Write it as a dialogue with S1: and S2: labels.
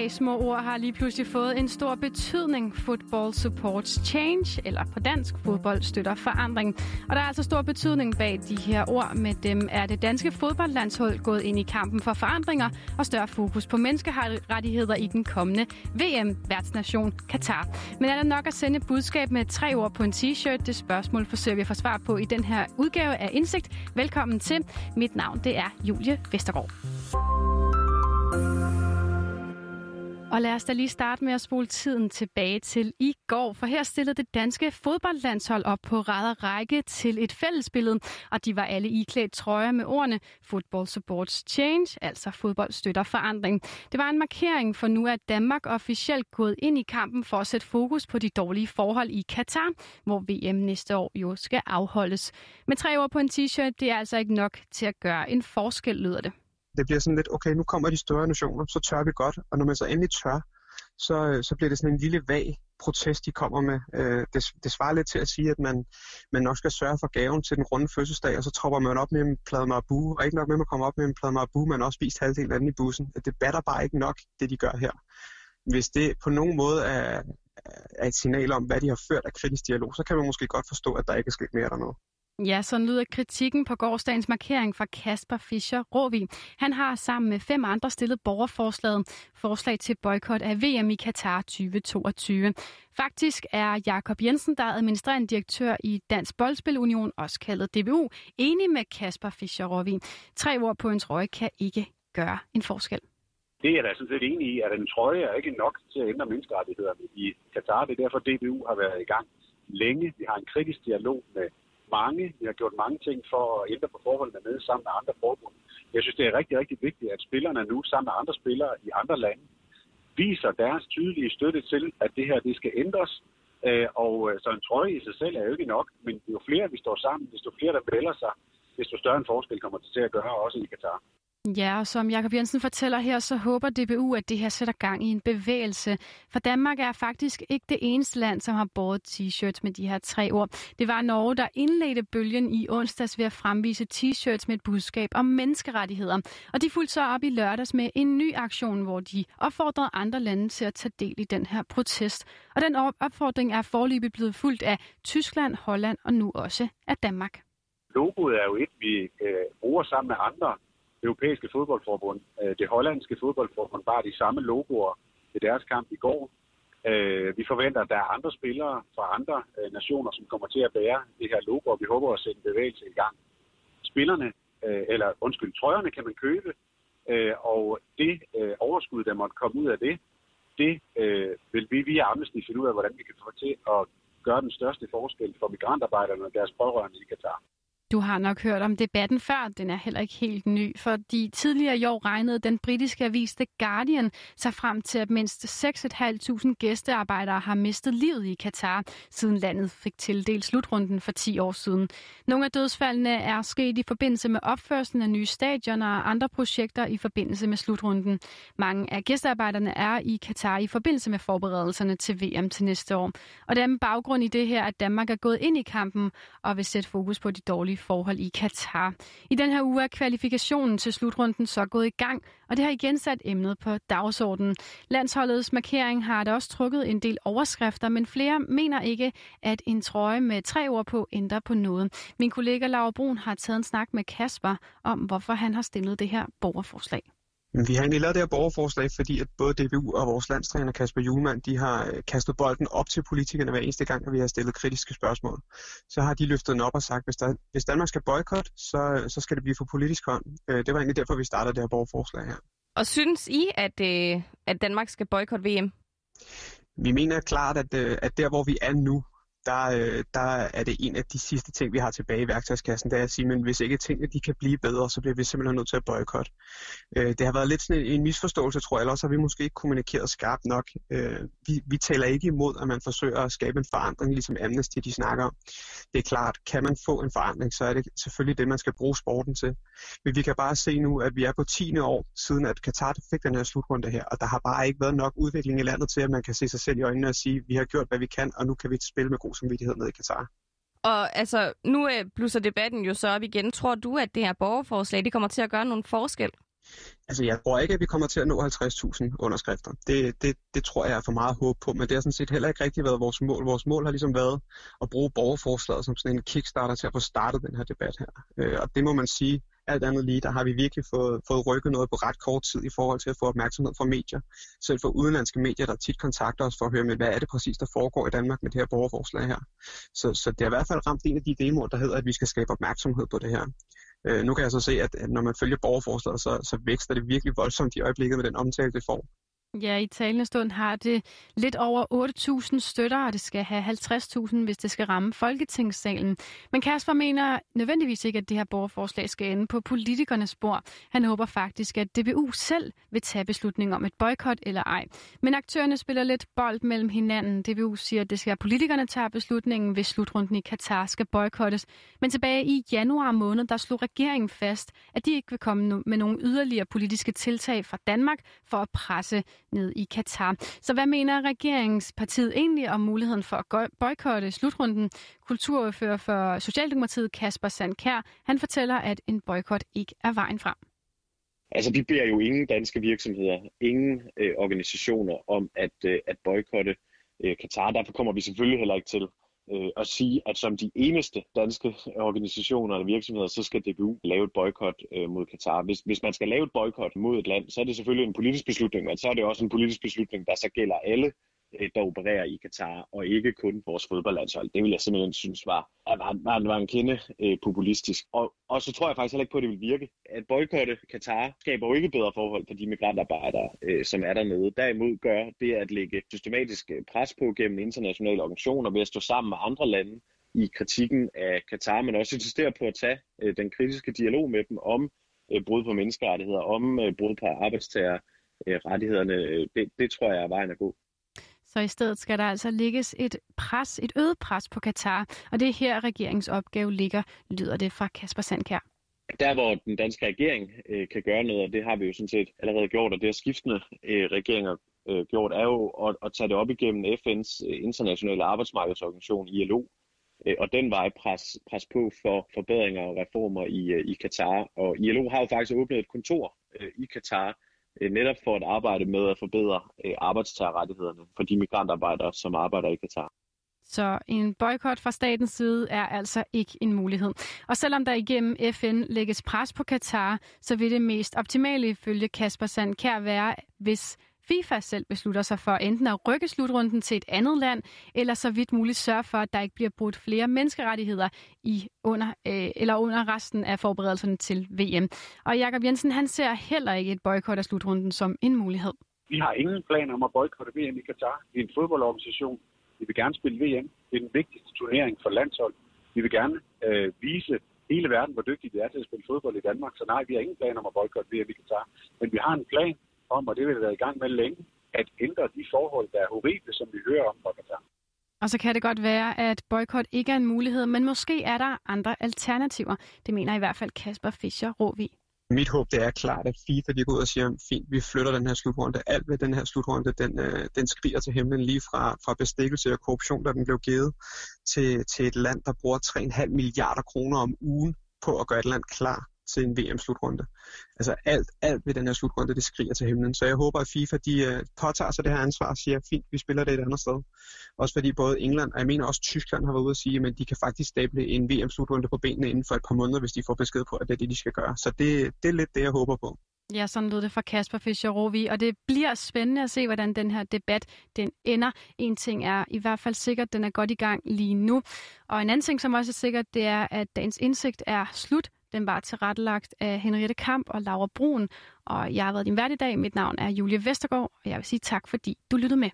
S1: tre små ord har lige pludselig fået en stor betydning. Football supports change, eller på dansk, fodbold støtter forandring. Og der er altså stor betydning bag de her ord. Med dem er det danske fodboldlandshold gået ind i kampen for forandringer og større fokus på menneskerettigheder i den kommende VM-værtsnation Katar. Men er der nok at sende et budskab med tre ord på en t-shirt? Det spørgsmål forsøger vi at få svar på i den her udgave af Indsigt. Velkommen til. Mit navn det er Julie Vestergaard. Og lad os da lige starte med at spole tiden tilbage til i går, for her stillede det danske fodboldlandshold op på ræd og række til et fællesbillede, og de var alle iklædt trøjer med ordene Football Supports Change, altså fodbold støtter forandring. Det var en markering, for nu er Danmark officielt gået ind i kampen for at sætte fokus på de dårlige forhold i Katar, hvor VM næste år jo skal afholdes. Med tre år på en t-shirt, det er altså ikke nok til at gøre en forskel, lyder det
S2: det bliver sådan lidt, okay, nu kommer de større nationer, så tør vi godt, og når man så endelig tør, så, øh, så bliver det sådan en lille vag protest, de kommer med. Øh, det, det svarer lidt til at sige, at man, man nok skal sørge for gaven til den runde fødselsdag, og så tropper man op med en plade marabu, og ikke nok med, at man kommer op med en plade marabu, man også spist halvdelen af den i bussen. Det batter bare ikke nok, det de gør her. Hvis det på nogen måde er, er et signal om, hvad de har ført af kritisk dialog, så kan man måske godt forstå, at der ikke er sket mere dernede.
S1: Ja, sådan lyder kritikken på gårdsdagens markering fra Kasper Fischer Råvi. Han har sammen med fem andre stillet borgerforslaget forslag til boykot af VM i Katar 2022. Faktisk er Jakob Jensen, der er administrerende direktør i Dansk Boldspilunion, også kaldet DBU, enig med Kasper Fischer Råvi. Tre ord på en trøje kan ikke gøre en forskel.
S3: Det er jeg da sådan set enig i, at en trøje er ikke nok til at ændre menneskerettighederne i Katar. Det er derfor, DBU har været i gang længe. Vi har en kritisk dialog med mange. Vi har gjort mange ting for at ændre på forholdene med sammen med andre forbund. Jeg synes, det er rigtig, rigtig vigtigt, at spillerne nu sammen med andre spillere i andre lande viser deres tydelige støtte til, at det her det skal ændres. Øh, og øh, så en trøje i sig selv er jo ikke nok, men jo flere vi står sammen, desto flere der vælger sig, desto større en forskel kommer det til at gøre også i Katar.
S1: Ja, og som Jakob Jensen fortæller her, så håber DBU, at det her sætter gang i en bevægelse. For Danmark er faktisk ikke det eneste land, som har båret t-shirts med de her tre ord. Det var Norge, der indledte bølgen i onsdags ved at fremvise t-shirts med et budskab om menneskerettigheder. Og de fulgte så op i lørdags med en ny aktion, hvor de opfordrede andre lande til at tage del i den her protest. Og den opfordring er forløbig blevet fuldt af Tyskland, Holland og nu også af Danmark.
S3: Logoet er jo et, vi øh, bruger sammen med andre europæiske fodboldforbund. Øh, det hollandske fodboldforbund bare de samme logoer til deres kamp i går. Øh, vi forventer, at der er andre spillere fra andre øh, nationer, som kommer til at bære det her logo, og vi håber at sætte en bevægelse i gang. Spillerne, øh, eller undskyld, trøjerne kan man købe, øh, og det øh, overskud, der måtte komme ud af det, det vil vi via Amnesty finde ud af, hvordan vi kan få til at gøre den største forskel for migrantarbejderne og deres pårørende i Katar.
S1: Du har nok hørt om debatten før, den er heller ikke helt ny, fordi tidligere i år regnede den britiske avis The Guardian sig frem til, at mindst 6.500 gæstearbejdere har mistet livet i Katar, siden landet fik tildelt slutrunden for 10 år siden. Nogle af dødsfaldene er sket i forbindelse med opførelsen af nye stadioner og andre projekter i forbindelse med slutrunden. Mange af gæstearbejderne er i Katar i forbindelse med forberedelserne til VM til næste år. Og det er med baggrund i det her, at Danmark er gået ind i kampen og vil sætte fokus på de dårlige forhold i Katar. I den her uge er kvalifikationen til slutrunden så gået i gang, og det har igen sat emnet på dagsordenen. Landsholdets markering har da også trukket en del overskrifter, men flere mener ikke, at en trøje med tre ord på ændrer på noget. Min kollega Laura Brun har taget en snak med Kasper om, hvorfor han har stillet det her borgerforslag.
S2: Vi har egentlig lavet det her borgerforslag, fordi at både DBU og vores landstræner Kasper Julemand, de har øh, kastet bolden op til politikerne hver eneste gang, at vi har stillet kritiske spørgsmål. Så har de løftet den op og sagt, hvis, der, hvis Danmark skal boykotte, så, så skal det blive for politisk hånd. Øh, det var egentlig derfor, vi startede det her borgerforslag her.
S4: Og synes I, at, øh, at Danmark skal boykotte VM?
S2: Vi mener klart, at, at der, hvor vi er nu, der, øh, der er det en af de sidste ting, vi har tilbage i værktøjskassen, det er at sige, men hvis ikke tingene de kan blive bedre, så bliver vi simpelthen nødt til at boykotte. Øh, det har været lidt sådan en, en misforståelse, tror jeg, eller også har vi måske ikke kommunikeret skarpt nok. Øh, vi, vi taler ikke imod, at man forsøger at skabe en forandring, ligesom Amnesty de snakker om. Det er klart, kan man få en forandring, så er det selvfølgelig det, man skal bruge sporten til. Men vi kan bare se nu, at vi er på 10. år siden, at Katar fik den her slutrunde her, og der har bare ikke været nok udvikling i landet til, at man kan se sig selv i øjnene og sige, vi har gjort, hvad vi kan, og nu kan vi spille med god samvittighed ned i Katar.
S4: Og altså, nu øh, blusser debatten jo så op igen. Tror du, at det her borgerforslag det kommer til at gøre nogen forskel?
S2: Altså, jeg tror ikke, at vi kommer til at nå 50.000 underskrifter. Det, det, det tror jeg er for meget håb på, men det har sådan set heller ikke rigtig været vores mål. Vores mål har ligesom været at bruge borgerforslaget som sådan en kickstarter til at få startet den her debat her. Øh, og det må man sige, alt andet lige, der har vi virkelig fået, fået rykket noget på ret kort tid i forhold til at få opmærksomhed fra medier. Selv for udenlandske medier, der tit kontakter os for at høre med, hvad er det præcis, der foregår i Danmark med det her borgerforslag her. Så, så det har i hvert fald ramt en af de demoer, der hedder, at vi skal skabe opmærksomhed på det her. Øh, nu kan jeg så se, at, at når man følger borgerforslaget, så, så vækster det virkelig voldsomt i øjeblikket med den omtale, det får.
S1: Ja, i talende stund har det lidt over 8.000 støtter, og det skal have 50.000, hvis det skal ramme Folketingssalen. Men Kasper mener nødvendigvis ikke, at det her borgerforslag skal ende på politikernes spor. Han håber faktisk, at DBU selv vil tage beslutning om et boykot eller ej. Men aktørerne spiller lidt bold mellem hinanden. DBU siger, at det skal være politikerne, der tager beslutningen, hvis slutrunden i Katar skal boykottes. Men tilbage i januar måned, der slog regeringen fast, at de ikke vil komme med nogen yderligere politiske tiltag fra Danmark for at presse ned i Katar. Så hvad mener regeringspartiet egentlig om muligheden for at boykotte slutrunden? Kulturfører for Socialdemokratiet Kasper Sandkær, han fortæller, at en boykot ikke er vejen frem.
S5: Altså, vi beder jo ingen danske virksomheder, ingen øh, organisationer om at, øh, at boykotte øh, Katar. Derfor kommer vi selvfølgelig heller ikke til øh, at sige, at som de eneste danske organisationer eller virksomheder, så skal DBU lave et boykot øh, mod Katar. Hvis, hvis man skal lave et boykot mod et land, så er det selvfølgelig en politisk beslutning, men så er det også en politisk beslutning, der så gælder alle Øh, der opererer i Katar, og ikke kun vores fodboldlandshold. Det vil jeg simpelthen synes var, var, var, var en kende øh, populistisk. Og, og så tror jeg faktisk heller ikke på, at det vil virke. At boykotte Katar skaber jo ikke bedre forhold for de migrantarbejdere, øh, som er dernede. Derimod gør det at lægge systematisk øh, pres på gennem internationale organisationer ved at stå sammen med andre lande i kritikken af Katar, men også insistere på at tage øh, den kritiske dialog med dem om øh, brud på menneskerettigheder, om øh, brud på arbejdstagerrettighederne. Øh, øh, det, det tror jeg er vejen at gå.
S1: Så i stedet skal der altså lægges et pres, et øget pres på Katar, og det er her regeringens opgave ligger, lyder det fra Kasper Sandkær.
S5: Der, hvor den danske regering øh, kan gøre noget, og det har vi jo sådan set allerede gjort, og det har skiftende øh, regeringer øh, gjort, er jo at, at tage det op igennem FN's øh, internationale arbejdsmarkedsorganisation, ILO, øh, og den vej pres, pres på for forbedringer og reformer i, øh, i Katar. Og ILO har jo faktisk åbnet et kontor øh, i Katar, Øh, Øh, netop for at arbejde med at forbedre øh, arbejdstagerrettighederne for de migrantarbejdere, som arbejder i Katar.
S1: Så en boykot fra statens side er altså ikke en mulighed. Og selvom der igennem FN lægges pres på Katar, så vil det mest optimale ifølge Kasper Sandkær være, hvis FIFA selv beslutter sig for enten at rykke slutrunden til et andet land, eller så vidt muligt sørge for, at der ikke bliver brudt flere menneskerettigheder i under, øh, eller under resten af forberedelserne til VM. Og Jakob Jensen, han ser heller ikke et boykot af slutrunden som en mulighed.
S3: Vi har ingen planer om at boykotte VM i Katar. Vi er en fodboldorganisation. Vi vil gerne spille VM. Det er den vigtigste turnering for landshold. Vi vil gerne øh, vise hele verden, hvor dygtige vi er til at spille fodbold i Danmark. Så nej, vi har ingen planer om at boykotte VM i Katar. Men vi har en plan om, og det vil vi være i gang med længe, at ændre de forhold, der er horrible, som vi hører om fra Katar.
S1: Og så kan det godt være, at boykot ikke er en mulighed, men måske er der andre alternativer. Det mener i hvert fald Kasper Fischer Råvi.
S2: Mit håb det er klart, at FIFA de går ud og siger, fint, vi flytter den her slutrunde. Alt ved den her slutrunde, den, øh, den skriger til himlen lige fra, fra bestikkelse og korruption, der den blev givet, til, til et land, der bruger 3,5 milliarder kroner om ugen på at gøre et land klar til en VM-slutrunde. Altså alt, alt ved den her slutrunde, det skriger til himlen. Så jeg håber, at FIFA de, uh, påtager sig det her ansvar og siger, fint, vi spiller det et andet sted. Også fordi både England, og jeg mener også Tyskland har været ude at sige, at de kan faktisk stable en VM-slutrunde på benene inden for et par måneder, hvis de får besked på, at det er det, de skal gøre. Så det, det er lidt det, jeg håber på.
S1: Ja, sådan lød det fra Kasper Fischer Rovi, og det bliver spændende at se, hvordan den her debat den ender. En ting er i hvert fald sikkert, den er godt i gang lige nu. Og en anden ting, som også er sikkert, det er, at dagens indsigt er slut. Den var tilrettelagt af Henriette Kamp og Laura Brun, og jeg har været din vært i dag. Mit navn er Julie Vestergaard, og jeg vil sige tak, fordi du lyttede med.